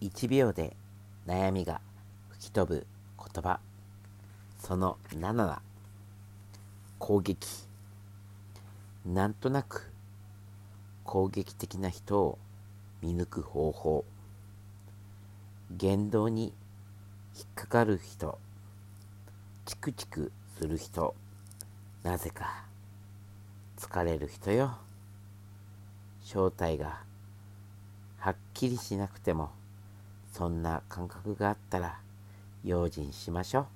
1秒で悩みが吹き飛ぶ言葉。その7は攻撃。なんとなく攻撃的な人を見抜く方法。言動に引っかかる人。チクチクする人。なぜか。疲れる人よ。正体がはっきりしなくても。そんな感覚があったら用心しましょう。